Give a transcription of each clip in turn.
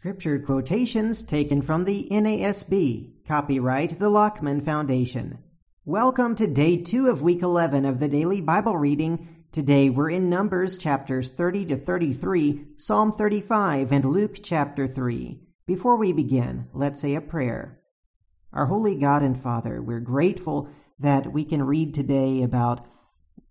Scripture quotations taken from the NASB. Copyright the Lockman Foundation. Welcome to day two of week 11 of the daily Bible reading. Today we're in Numbers chapters 30 to 33, Psalm 35, and Luke chapter 3. Before we begin, let's say a prayer. Our holy God and Father, we're grateful that we can read today about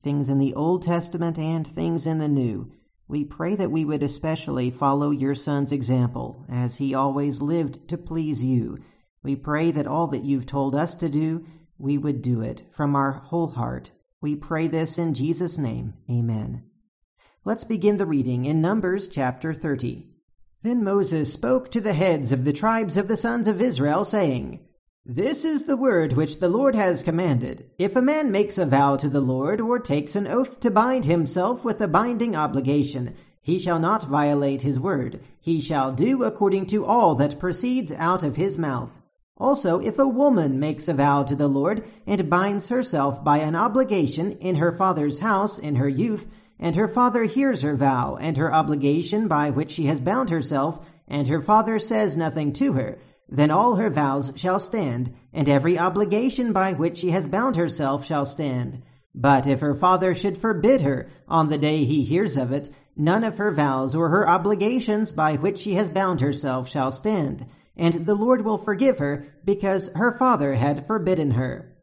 things in the Old Testament and things in the New. We pray that we would especially follow your Son's example, as he always lived to please you. We pray that all that you've told us to do, we would do it from our whole heart. We pray this in Jesus' name. Amen. Let's begin the reading in Numbers chapter 30. Then Moses spoke to the heads of the tribes of the sons of Israel, saying, this is the word which the Lord has commanded. If a man makes a vow to the Lord, or takes an oath to bind himself with a binding obligation, he shall not violate his word. He shall do according to all that proceeds out of his mouth. Also, if a woman makes a vow to the Lord, and binds herself by an obligation in her father's house in her youth, and her father hears her vow and her obligation by which she has bound herself, and her father says nothing to her, then all her vows shall stand, and every obligation by which she has bound herself shall stand. But if her father should forbid her on the day he hears of it, none of her vows or her obligations by which she has bound herself shall stand, and the Lord will forgive her, because her father had forbidden her.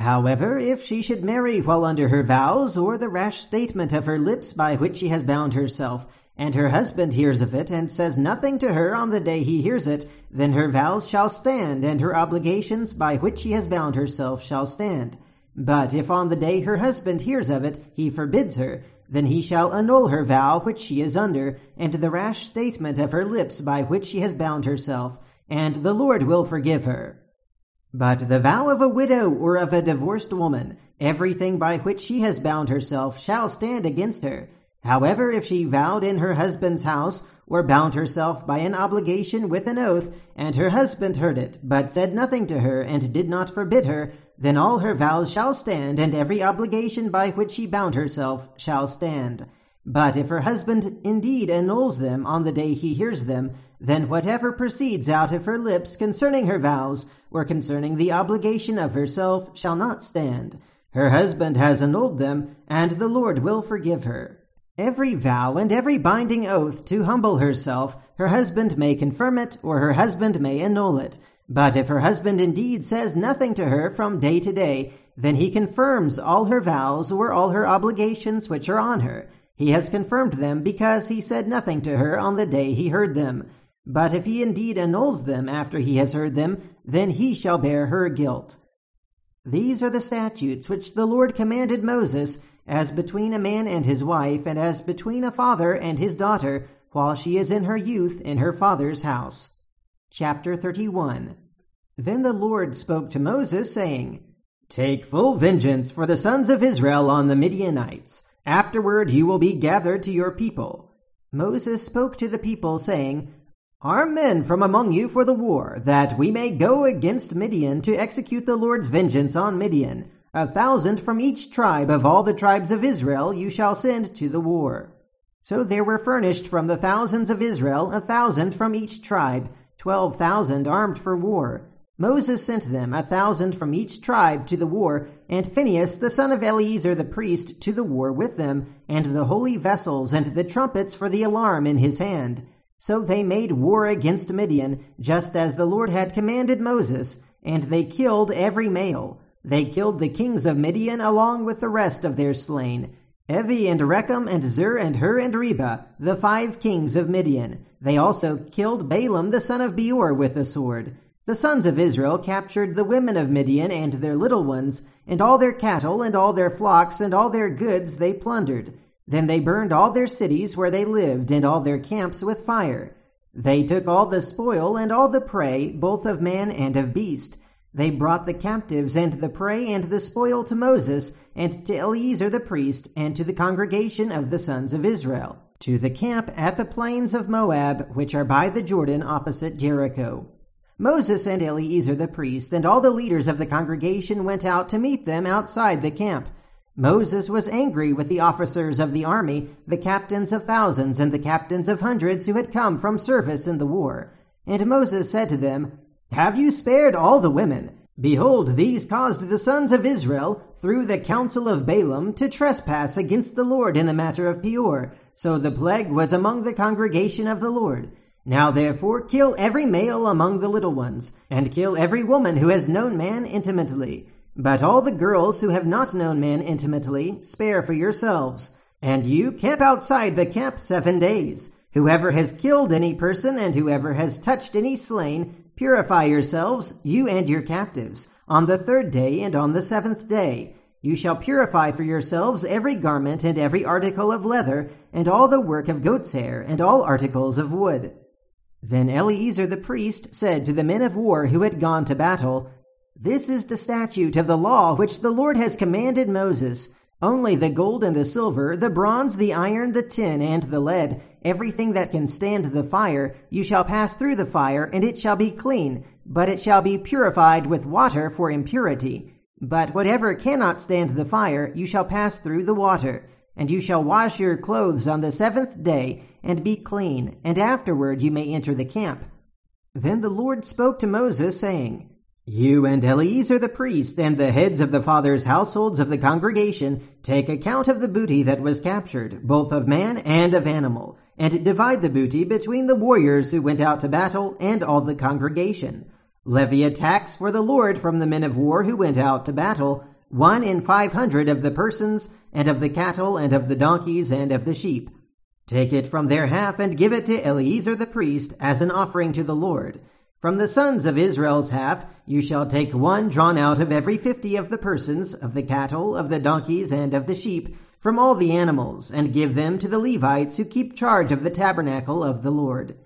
However, if she should marry while under her vows, or the rash statement of her lips by which she has bound herself, and her husband hears of it, and says nothing to her on the day he hears it, then her vows shall stand, and her obligations by which she has bound herself shall stand. But if on the day her husband hears of it, he forbids her, then he shall annul her vow which she is under, and the rash statement of her lips by which she has bound herself, and the Lord will forgive her. But the vow of a widow or of a divorced woman, everything by which she has bound herself, shall stand against her However, if she vowed in her husband's house, or bound herself by an obligation with an oath, and her husband heard it, but said nothing to her, and did not forbid her, then all her vows shall stand, and every obligation by which she bound herself shall stand. But if her husband indeed annuls them on the day he hears them, then whatever proceeds out of her lips concerning her vows, or concerning the obligation of herself, shall not stand. Her husband has annulled them, and the Lord will forgive her. Every vow and every binding oath to humble herself, her husband may confirm it, or her husband may annul it. But if her husband indeed says nothing to her from day to day, then he confirms all her vows or all her obligations which are on her. He has confirmed them because he said nothing to her on the day he heard them. But if he indeed annuls them after he has heard them, then he shall bear her guilt. These are the statutes which the Lord commanded Moses as between a man and his wife, and as between a father and his daughter, while she is in her youth in her father's house. Chapter 31 Then the Lord spoke to Moses, saying, Take full vengeance for the sons of Israel on the Midianites. Afterward you will be gathered to your people. Moses spoke to the people, saying, Arm men from among you for the war, that we may go against Midian to execute the Lord's vengeance on Midian. A thousand from each tribe of all the tribes of Israel you shall send to the war. So there were furnished from the thousands of Israel a thousand from each tribe, twelve thousand armed for war. Moses sent them a thousand from each tribe to the war, and Phinehas the son of Eleazar the priest to the war with them, and the holy vessels and the trumpets for the alarm in his hand. So they made war against Midian, just as the Lord had commanded Moses, and they killed every male. They killed the kings of Midian along with the rest of their slain. Evi and Rekem and Zur and Hur and Reba, the five kings of Midian. They also killed Balaam the son of Beor with the sword. The sons of Israel captured the women of Midian and their little ones, and all their cattle and all their flocks and all their goods they plundered. Then they burned all their cities where they lived and all their camps with fire. They took all the spoil and all the prey, both of man and of beast. They brought the captives and the prey and the spoil to Moses and to Eleazar the priest and to the congregation of the sons of Israel, to the camp at the plains of Moab, which are by the Jordan opposite Jericho. Moses and Eleazar the priest and all the leaders of the congregation went out to meet them outside the camp. Moses was angry with the officers of the army, the captains of thousands and the captains of hundreds who had come from service in the war. And Moses said to them, Have you spared all the women? Behold, these caused the sons of Israel, through the counsel of Balaam, to trespass against the Lord in the matter of Peor. So the plague was among the congregation of the Lord. Now therefore kill every male among the little ones, and kill every woman who has known man intimately. But all the girls who have not known man intimately, spare for yourselves. And you camp outside the camp seven days. Whoever has killed any person and whoever has touched any slain, purify yourselves, you and your captives, on the third day and on the seventh day. You shall purify for yourselves every garment and every article of leather, and all the work of goat's hair, and all articles of wood. Then Eleazar the priest said to the men of war who had gone to battle, this is the statute of the law which the Lord has commanded Moses. Only the gold and the silver, the bronze, the iron, the tin, and the lead, everything that can stand the fire, you shall pass through the fire, and it shall be clean, but it shall be purified with water for impurity. But whatever cannot stand the fire, you shall pass through the water. And you shall wash your clothes on the seventh day, and be clean, and afterward you may enter the camp. Then the Lord spoke to Moses, saying, you and Eleazar the priest and the heads of the fathers' households of the congregation take account of the booty that was captured, both of man and of animal, and divide the booty between the warriors who went out to battle and all the congregation. Levy a tax for the Lord from the men of war who went out to battle, one in five hundred of the persons, and of the cattle, and of the donkeys, and of the sheep. Take it from their half and give it to Eleazar the priest as an offering to the Lord. From the sons of Israel's half you shall take one drawn out of every fifty of the persons, of the cattle, of the donkeys, and of the sheep, from all the animals, and give them to the Levites who keep charge of the tabernacle of the Lord.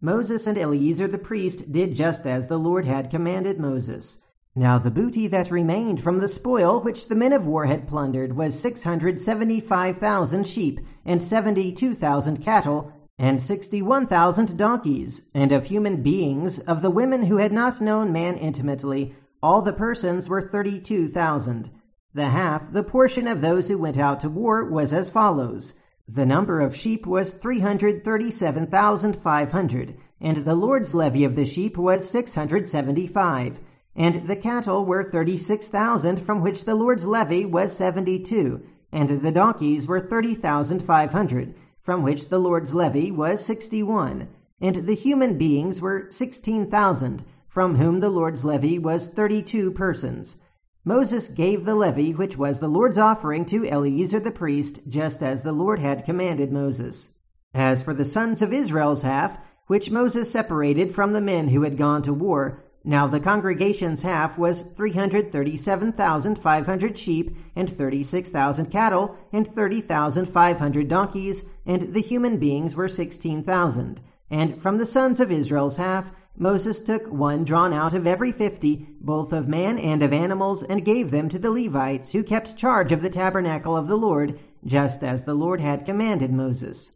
Moses and Eleazar the priest did just as the Lord had commanded Moses. Now the booty that remained from the spoil which the men of war had plundered was six hundred seventy five thousand sheep, and seventy two thousand cattle, and sixty one thousand donkeys, and of human beings, of the women who had not known man intimately, all the persons were thirty two thousand. The half, the portion of those who went out to war, was as follows. The number of sheep was three hundred thirty seven thousand five hundred, and the Lord's levy of the sheep was six hundred seventy five. And the cattle were thirty six thousand, from which the Lord's levy was seventy two, and the donkeys were thirty thousand five hundred from which the Lord's levy was sixty one, and the human beings were sixteen thousand, from whom the Lord's levy was thirty two persons. Moses gave the levy which was the Lord's offering to Eleazar the priest, just as the Lord had commanded Moses. As for the sons of Israel's half, which Moses separated from the men who had gone to war, now the congregation's half was 337,500 sheep, and 36,000 cattle, and 30,500 donkeys, and the human beings were 16,000. And from the sons of Israel's half, Moses took one drawn out of every fifty, both of man and of animals, and gave them to the Levites, who kept charge of the tabernacle of the Lord, just as the Lord had commanded Moses.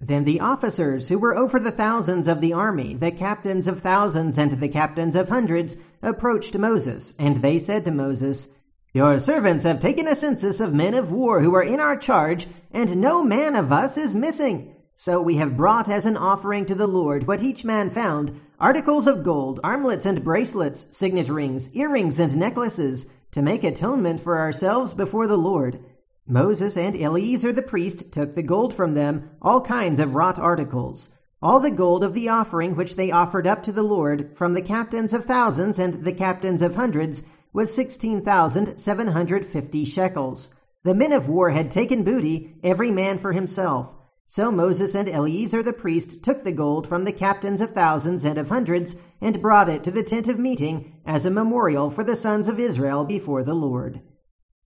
Then the officers who were over the thousands of the army, the captains of thousands and the captains of hundreds, approached Moses, and they said to Moses, Your servants have taken a census of men of war who are in our charge, and no man of us is missing. So we have brought as an offering to the Lord what each man found articles of gold, armlets and bracelets, signet rings, earrings and necklaces, to make atonement for ourselves before the Lord. Moses and Eleazar the priest took the gold from them, all kinds of wrought articles, all the gold of the offering which they offered up to the Lord from the captains of thousands and the captains of hundreds was sixteen thousand seven hundred fifty shekels. The men of war had taken booty, every man for himself. So Moses and Eleazar the priest took the gold from the captains of thousands and of hundreds, and brought it to the tent of meeting as a memorial for the sons of Israel before the Lord.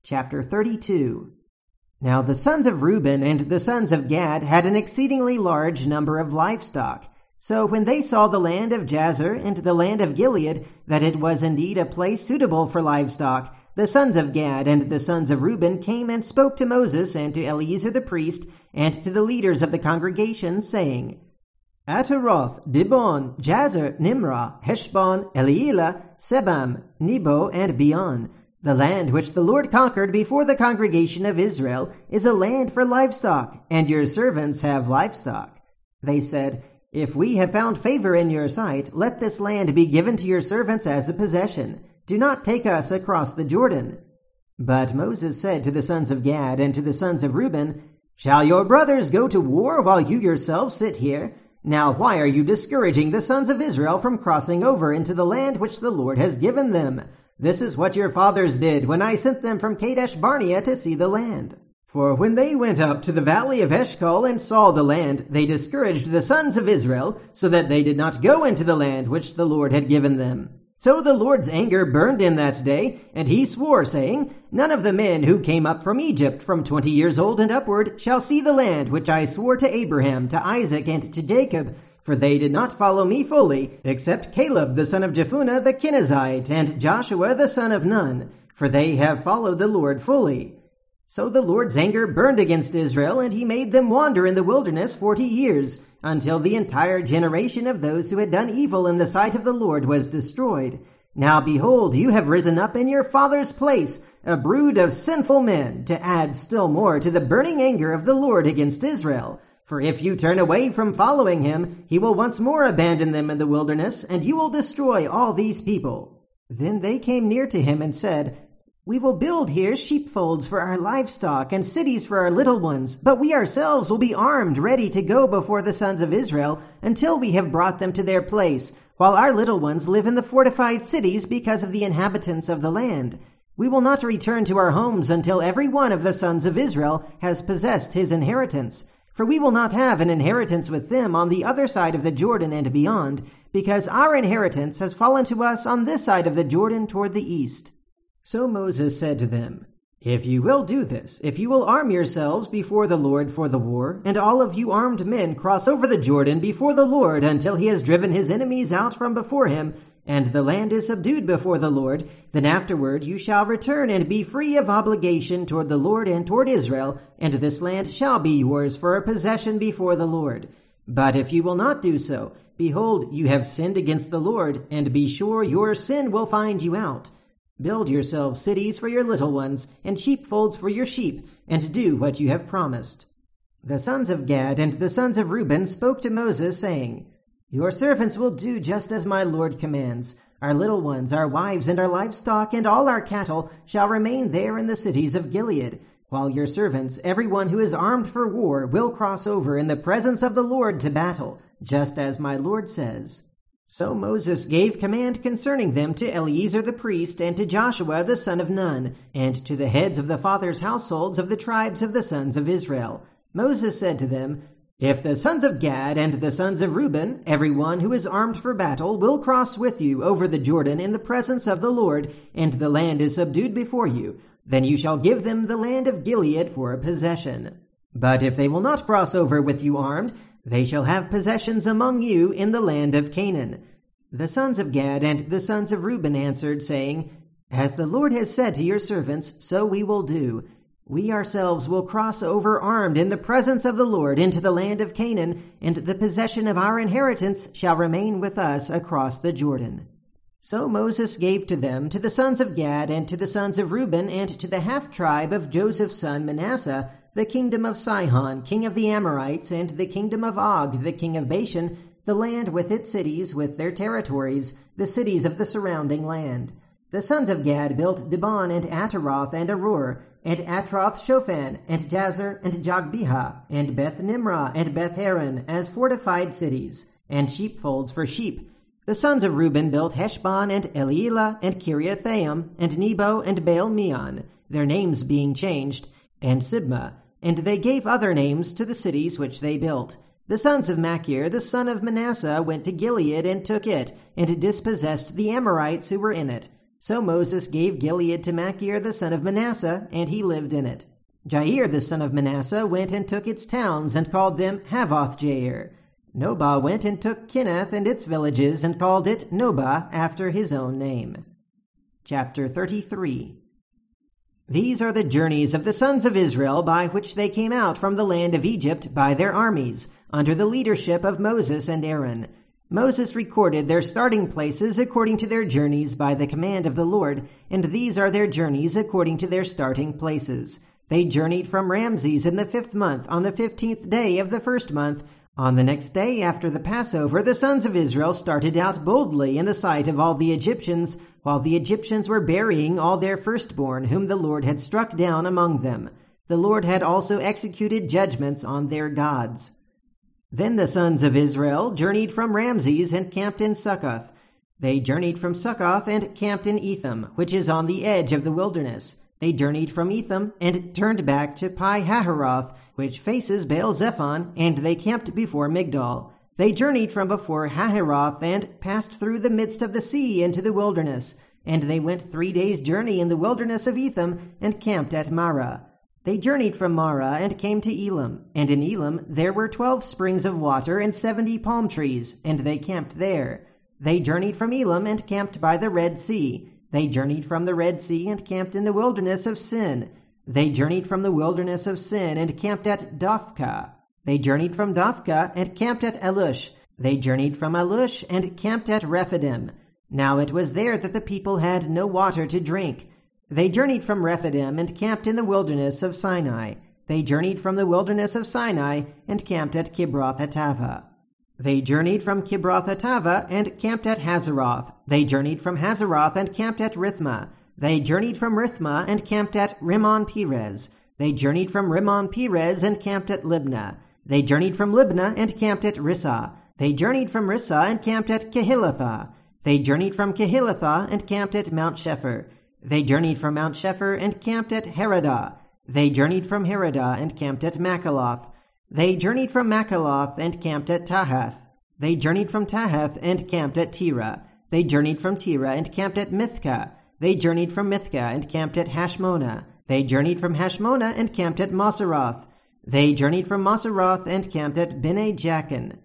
Chapter 32 now the sons of Reuben and the sons of Gad had an exceedingly large number of livestock. So when they saw the land of Jazer and the land of Gilead, that it was indeed a place suitable for livestock, the sons of Gad and the sons of Reuben came and spoke to Moses and to Eleazar the priest and to the leaders of the congregation, saying, Ataroth, Dibon, Jazer, Nimrah, Heshbon, Elealeh, Sebam, Nebo, and Beon, The land which the Lord conquered before the congregation of Israel is a land for livestock, and your servants have livestock. They said, If we have found favor in your sight, let this land be given to your servants as a possession. Do not take us across the Jordan. But Moses said to the sons of Gad and to the sons of Reuben, Shall your brothers go to war while you yourselves sit here? Now why are you discouraging the sons of Israel from crossing over into the land which the Lord has given them? This is what your fathers did when I sent them from Kadesh Barnea to see the land. For when they went up to the valley of Eshcol and saw the land, they discouraged the sons of Israel, so that they did not go into the land which the Lord had given them. So the Lord's anger burned in that day, and he swore, saying, None of the men who came up from Egypt from twenty years old and upward shall see the land which I swore to Abraham, to Isaac, and to Jacob, for they did not follow me fully, except Caleb the son of Jephunneh the Kenizzite, and Joshua the son of Nun, for they have followed the Lord fully. So the Lord's anger burned against Israel, and he made them wander in the wilderness forty years, until the entire generation of those who had done evil in the sight of the Lord was destroyed. Now behold, you have risen up in your father's place, a brood of sinful men, to add still more to the burning anger of the Lord against Israel. For if you turn away from following him, he will once more abandon them in the wilderness, and you will destroy all these people. Then they came near to him and said, We will build here sheepfolds for our livestock and cities for our little ones, but we ourselves will be armed, ready to go before the sons of Israel until we have brought them to their place, while our little ones live in the fortified cities because of the inhabitants of the land. We will not return to our homes until every one of the sons of Israel has possessed his inheritance. For we will not have an inheritance with them on the other side of the Jordan and beyond, because our inheritance has fallen to us on this side of the Jordan toward the east. So Moses said to them, If you will do this, if you will arm yourselves before the Lord for the war, and all of you armed men cross over the Jordan before the Lord until he has driven his enemies out from before him, and the land is subdued before the Lord, then afterward you shall return and be free of obligation toward the Lord and toward Israel, and this land shall be yours for a possession before the Lord. But if you will not do so, behold, you have sinned against the Lord, and be sure your sin will find you out. Build yourselves cities for your little ones, and sheepfolds for your sheep, and do what you have promised. The sons of Gad and the sons of Reuben spoke to Moses, saying, your servants will do just as my Lord commands. Our little ones, our wives, and our livestock, and all our cattle shall remain there in the cities of Gilead, while your servants, every one who is armed for war, will cross over in the presence of the Lord to battle, just as my Lord says. So Moses gave command concerning them to Eleazar the priest, and to Joshua the son of Nun, and to the heads of the fathers' households of the tribes of the sons of Israel. Moses said to them, if the sons of Gad and the sons of Reuben, every one who is armed for battle, will cross with you over the Jordan in the presence of the Lord, and the land is subdued before you, then you shall give them the land of Gilead for a possession. But if they will not cross over with you armed, they shall have possessions among you in the land of Canaan. The sons of Gad and the sons of Reuben answered, saying, As the Lord has said to your servants, so we will do. We ourselves will cross over armed in the presence of the Lord into the land of Canaan, and the possession of our inheritance shall remain with us across the Jordan. So Moses gave to them, to the sons of Gad, and to the sons of Reuben, and to the half tribe of Joseph's son Manasseh, the kingdom of Sihon, king of the Amorites, and the kingdom of Og, the king of Bashan, the land with its cities, with their territories, the cities of the surrounding land. The sons of Gad built Dibon and Ataroth and Aroer, and Atroth Shophan, and Jazer, and Jogbehah, and Beth Nimrah, and Beth Haran, as fortified cities, and sheepfolds for sheep. The sons of Reuben built Heshbon, and Elealeh, and Kiriathaim, and Nebo, and Baal Meon, their names being changed, and Sibmah, and they gave other names to the cities which they built. The sons of Machir, the son of Manasseh, went to Gilead and took it, and dispossessed the Amorites who were in it so Moses gave Gilead to Machir the son of Manasseh, and he lived in it. Jair the son of Manasseh went and took its towns, and called them Havvoth Jair. Nobah went and took Kenath and its villages, and called it Nobah after his own name. Chapter 33 These are the journeys of the sons of Israel by which they came out from the land of Egypt by their armies, under the leadership of Moses and Aaron. Moses recorded their starting places according to their journeys by the command of the Lord, and these are their journeys according to their starting places. They journeyed from Rameses in the fifth month on the fifteenth day of the first month. On the next day after the Passover, the sons of Israel started out boldly in the sight of all the Egyptians, while the Egyptians were burying all their firstborn, whom the Lord had struck down among them. The Lord had also executed judgments on their gods. Then the sons of Israel journeyed from Rameses and camped in Succoth. They journeyed from Succoth and camped in Etham, which is on the edge of the wilderness. They journeyed from Etham and turned back to Pi Hahiroth, which faces Baal Zephon, and they camped before Migdol. They journeyed from before Hahiroth and passed through the midst of the sea into the wilderness. And they went three days' journey in the wilderness of Etham and camped at Marah. They journeyed from Marah and came to Elim, and in Elim there were twelve springs of water and seventy palm trees, and they camped there. They journeyed from Elim and camped by the Red Sea. They journeyed from the Red Sea and camped in the wilderness of Sin. They journeyed from the wilderness of Sin and camped at Dophkah. They journeyed from Dophkah and camped at Alush. They journeyed from Alush and camped at Rephidim. Now it was there that the people had no water to drink. They journeyed from Rephidim and camped in the wilderness of Sinai. They journeyed from the wilderness of Sinai and camped at Kibroth Hattaavah. They journeyed from Kibroth Hattaavah and camped at Hazeroth. They journeyed from Hazeroth and camped at Rithmah. They journeyed from Rithmah and camped at Rimmon Perez. They journeyed from Rimmon Perez and camped at Libnah. They journeyed from Libnah and camped at Rissah. They journeyed from Rissah and camped at Kehelathah. They journeyed from Kehelathah and camped at Mount Shepher. They journeyed from Mount Shepher and camped at Haradah. They journeyed from Haradah and camped at Makheloth. They journeyed from Makheloth and camped at Tahath. They journeyed from Tahath and camped at Terah. They journeyed from Terah and camped at Mithkah. They journeyed from Mithkah and camped at Hashmonah. They journeyed from Hashmonah and camped at Moseroth. They journeyed from Moseroth and camped at Bene Jaakan.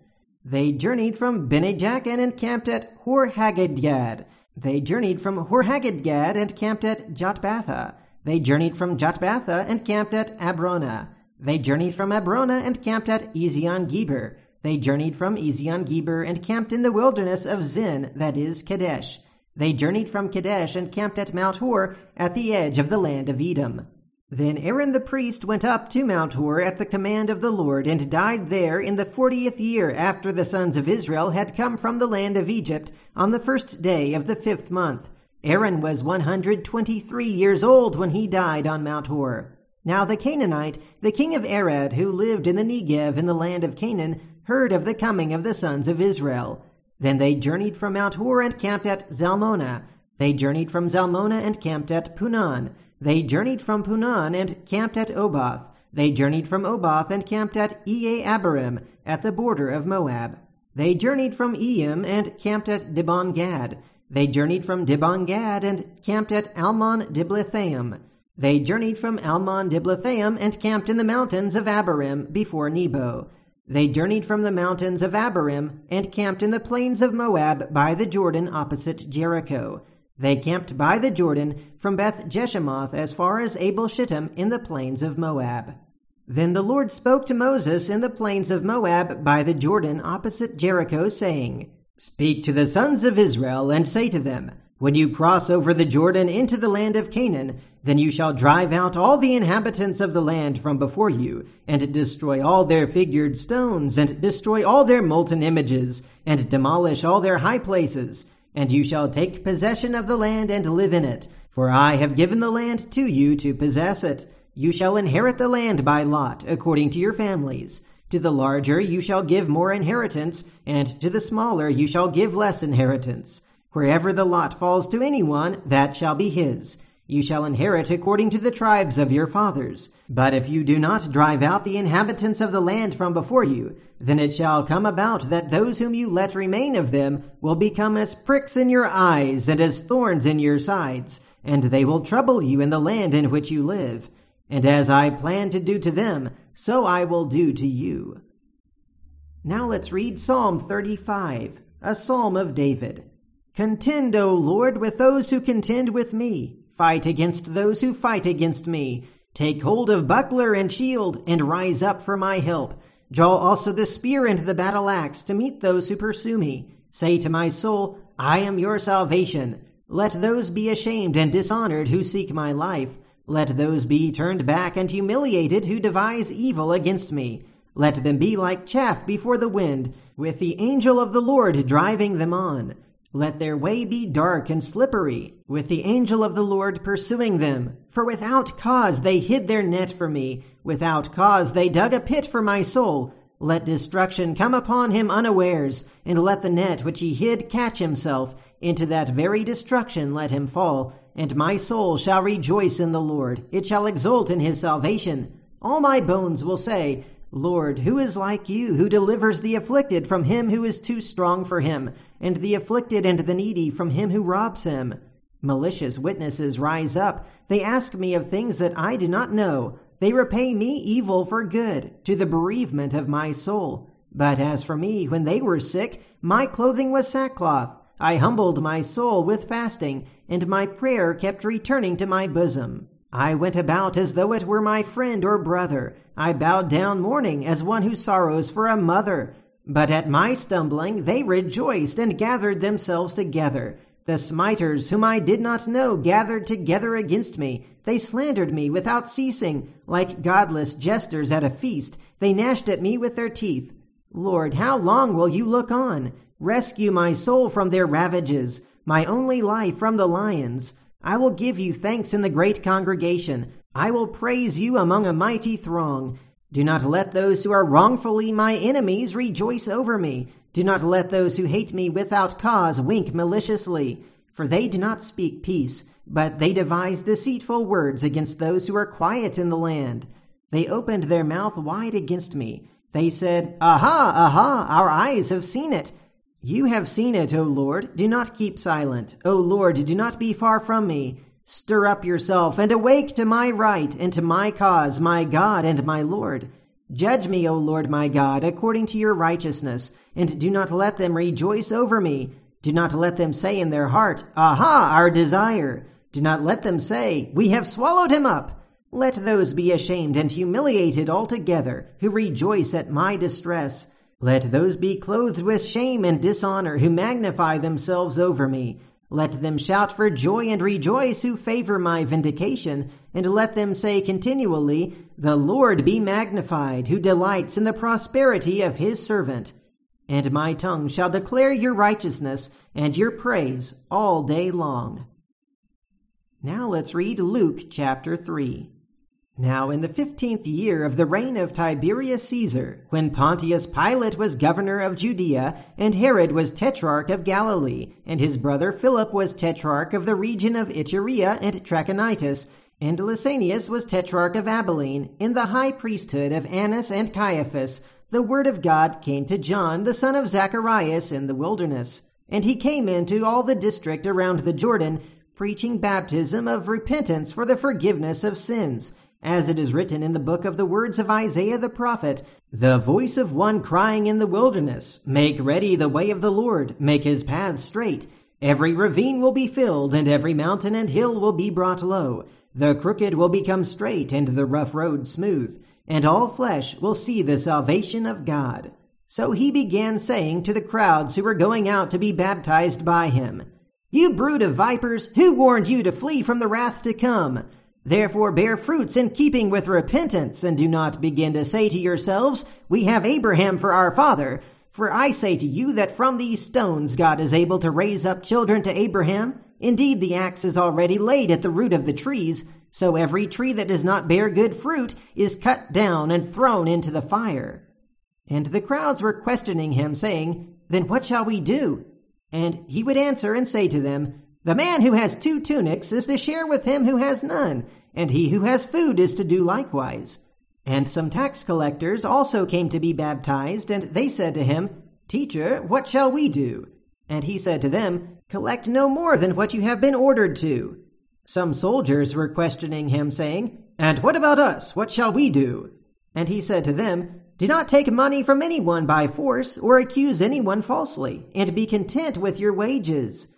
They journeyed from Bene Jaakan and camped at Hor Haggidgad. They journeyed from Hor Haggidgad and camped at Jotbathah. They journeyed from Jotbathah and camped at Abronah. They journeyed from Abronah and camped at Ezion Geber. They journeyed from Ezion Geber and camped in the wilderness of Zin, that is, Kadesh. They journeyed from Kadesh and camped at Mount Hor at the edge of the land of Edom. Then Aaron the priest went up to Mount Hor at the command of the Lord and died there in the fortieth year after the sons of Israel had come from the land of Egypt on the first day of the fifth month. Aaron was 123 years old when he died on Mount Hor. Now the Canaanite, the king of Arad, who lived in the Negev in the land of Canaan, heard of the coming of the sons of Israel. Then they journeyed from Mount Hor and camped at Zalmonah. They journeyed from Zalmonah and camped at Punon. They journeyed from Punon and camped at Oboth. They journeyed from Oboth and camped at Iye Abarim at the border of Moab. They journeyed from Iyim and camped at Dibon Gad. They journeyed from Dibon Gad and camped at Almon Diblathaim. They journeyed from Almon Diblathaim and camped in the mountains of Abarim before Nebo. They journeyed from the mountains of Abarim and camped in the plains of Moab by the Jordan opposite Jericho. They camped by the Jordan from Beth Jeshimoth as far as Abel Shittim in the plains of Moab. Then the Lord spoke to Moses in the plains of Moab by the Jordan opposite Jericho, saying, Speak to the sons of Israel and say to them, When you cross over the Jordan into the land of Canaan, then you shall drive out all the inhabitants of the land from before you, and destroy all their figured stones, and destroy all their molten images, and demolish all their high places and you shall take possession of the land and live in it. For I have given the land to you to possess it. You shall inherit the land by lot, according to your families. To the larger you shall give more inheritance, and to the smaller you shall give less inheritance. Wherever the lot falls to anyone, that shall be his. You shall inherit according to the tribes of your fathers. But if you do not drive out the inhabitants of the land from before you, then it shall come about that those whom you let remain of them will become as pricks in your eyes and as thorns in your sides, and they will trouble you in the land in which you live. And as I plan to do to them, so I will do to you. Now let's read Psalm 35, a psalm of David. Contend, O Lord, with those who contend with me. Fight against those who fight against me. Take hold of buckler and shield, and rise up for my help. Draw also the spear and the battle axe to meet those who pursue me. Say to my soul, I am your salvation. Let those be ashamed and dishonored who seek my life. Let those be turned back and humiliated who devise evil against me. Let them be like chaff before the wind, with the angel of the Lord driving them on. Let their way be dark and slippery, with the angel of the Lord pursuing them. For without cause they hid their net for me, without cause they dug a pit for my soul. Let destruction come upon him unawares, and let the net which he hid catch himself. Into that very destruction let him fall. And my soul shall rejoice in the Lord, it shall exult in his salvation. All my bones will say, Lord, who is like you, who delivers the afflicted from him who is too strong for him, and the afflicted and the needy from him who robs him? Malicious witnesses rise up. They ask me of things that I do not know. They repay me evil for good, to the bereavement of my soul. But as for me, when they were sick, my clothing was sackcloth. I humbled my soul with fasting, and my prayer kept returning to my bosom. I went about as though it were my friend or brother. I bowed down mourning as one who sorrows for a mother. But at my stumbling they rejoiced and gathered themselves together. The smiters whom I did not know gathered together against me. They slandered me without ceasing. Like godless jesters at a feast, they gnashed at me with their teeth. Lord, how long will you look on? Rescue my soul from their ravages, my only life from the lions. I will give you thanks in the great congregation. I will praise you among a mighty throng. Do not let those who are wrongfully my enemies rejoice over me. Do not let those who hate me without cause wink maliciously, for they do not speak peace, but they devise deceitful words against those who are quiet in the land. They opened their mouth wide against me. They said, Aha, aha, our eyes have seen it. You have seen it, O Lord. Do not keep silent. O Lord, do not be far from me. Stir up yourself and awake to my right and to my cause, my God and my Lord. Judge me, O Lord my God, according to your righteousness, and do not let them rejoice over me. Do not let them say in their heart, Aha, our desire. Do not let them say, We have swallowed him up. Let those be ashamed and humiliated altogether, who rejoice at my distress. Let those be clothed with shame and dishonor, who magnify themselves over me. Let them shout for joy and rejoice who favor my vindication, and let them say continually, The Lord be magnified, who delights in the prosperity of his servant. And my tongue shall declare your righteousness and your praise all day long. Now let's read Luke chapter 3. Now, in the fifteenth year of the reign of Tiberius Caesar, when Pontius Pilate was governor of Judea, and Herod was tetrarch of Galilee, and his brother Philip was tetrarch of the region of Iturea and Trachonitis, and Lysanias was tetrarch of Abilene, in the high priesthood of Annas and Caiaphas, the word of God came to John, the son of Zacharias, in the wilderness. And he came into all the district around the Jordan, preaching baptism of repentance for the forgiveness of sins as it is written in the book of the words of Isaiah the prophet, the voice of one crying in the wilderness, Make ready the way of the Lord, make his paths straight. Every ravine will be filled, and every mountain and hill will be brought low. The crooked will become straight, and the rough road smooth, and all flesh will see the salvation of God. So he began saying to the crowds who were going out to be baptized by him, You brood of vipers, who warned you to flee from the wrath to come? Therefore bear fruits in keeping with repentance, and do not begin to say to yourselves, We have Abraham for our father. For I say to you that from these stones God is able to raise up children to Abraham. Indeed, the axe is already laid at the root of the trees, so every tree that does not bear good fruit is cut down and thrown into the fire. And the crowds were questioning him, saying, Then what shall we do? And he would answer and say to them, the man who has two tunics is to share with him who has none, and he who has food is to do likewise. And some tax collectors also came to be baptized, and they said to him, Teacher, what shall we do? And he said to them, Collect no more than what you have been ordered to. Some soldiers were questioning him, saying, And what about us? What shall we do? And he said to them, Do not take money from anyone by force, or accuse anyone falsely, and be content with your wages.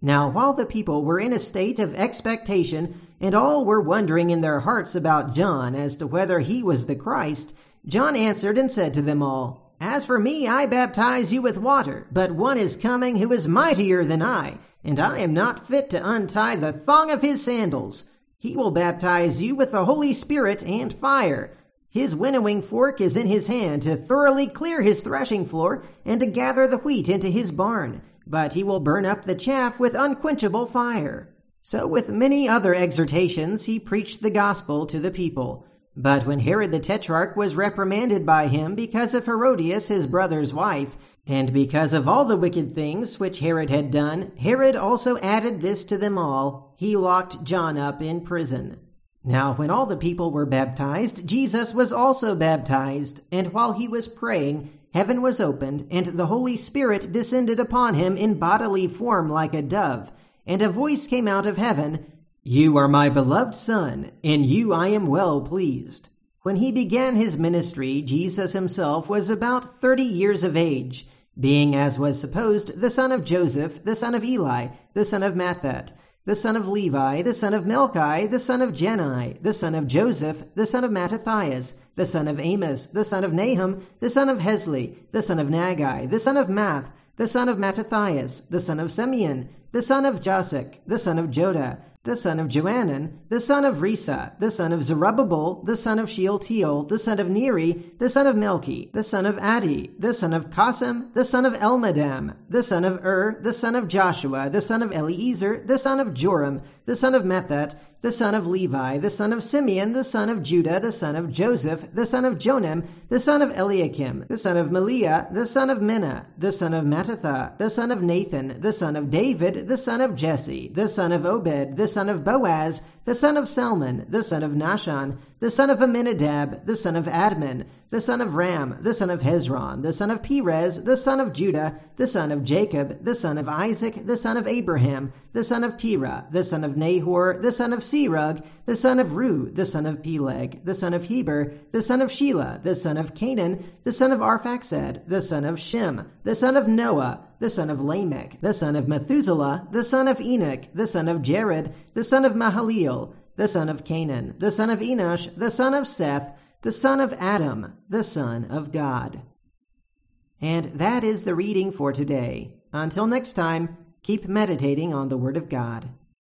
Now, while the people were in a state of expectation, and all were wondering in their hearts about John as to whether he was the Christ, John answered and said to them all, As for me, I baptize you with water, but one is coming who is mightier than I, and I am not fit to untie the thong of his sandals. He will baptize you with the Holy Spirit and fire. His winnowing fork is in his hand to thoroughly clear his threshing floor and to gather the wheat into his barn, but he will burn up the chaff with unquenchable fire. So, with many other exhortations, he preached the gospel to the people. But when Herod the Tetrarch was reprimanded by him because of Herodias his brother's wife, and because of all the wicked things which Herod had done, Herod also added this to them all he locked John up in prison. Now, when all the people were baptized, Jesus was also baptized, and while he was praying, heaven was opened, and the Holy Spirit descended upon him in bodily form like a dove, and a voice came out of heaven. You are my beloved Son, in you I am well pleased. When he began his ministry, Jesus himself was about thirty years of age, being, as was supposed, the son of Joseph, the son of Eli, the son of Matthat, the son of Levi, the son of Melchi, the son of Jannai, the son of Joseph, the son of Mattathias, the son of Amos, the son of Nahum, the son of Hesli, the son of Naggai, the son of Maath, the son of Mattathias, the son of Semein, the son of Josech, the son of Joda, the son of Joanan, the son of Rhesa, the son of Zerubbabel, the son of Shealtiel, the son of Neri, the son of Melchi, the son of Addi, the son of Cosam, the son of Elmadam, the son of Ur, the son of Joshua, the son of Eliezer, the son of Jorim, the son of Matthat, the son of Levi, the son of Simeon, the son of Judah, the son of Joseph, the son of Jonam, the son of Eliakim, the son of Melea, the son of Menna, the son of Mattatha, the son of Nathan, the son of David, the son of Jesse, the son of Obed, the son of Boaz, the son of Salmon, the son of Nahshon, the son of Amminadab, the son of Admin, the son of Ram, the son of Hezron, the son of Perez, the son of Judah, the son of Jacob, the son of Isaac, the son of Abraham, the son of Terah, the son of Nahor, the son of Serug, the son of Reu, the son of Peleg, the son of Heber, the son of Shelah, the son of Cainan, the son of Arphaxad, the son of Shem, the son of Noah, the son of Lamech, the son of Methuselah, the son of Enoch, the son of Jared, the son of Mahalaleel, the son of Cainan, the son of Enosh, the son of Seth, the son of Adam, the son of God. And that is the reading for today. Until next time, keep meditating on the Word of God.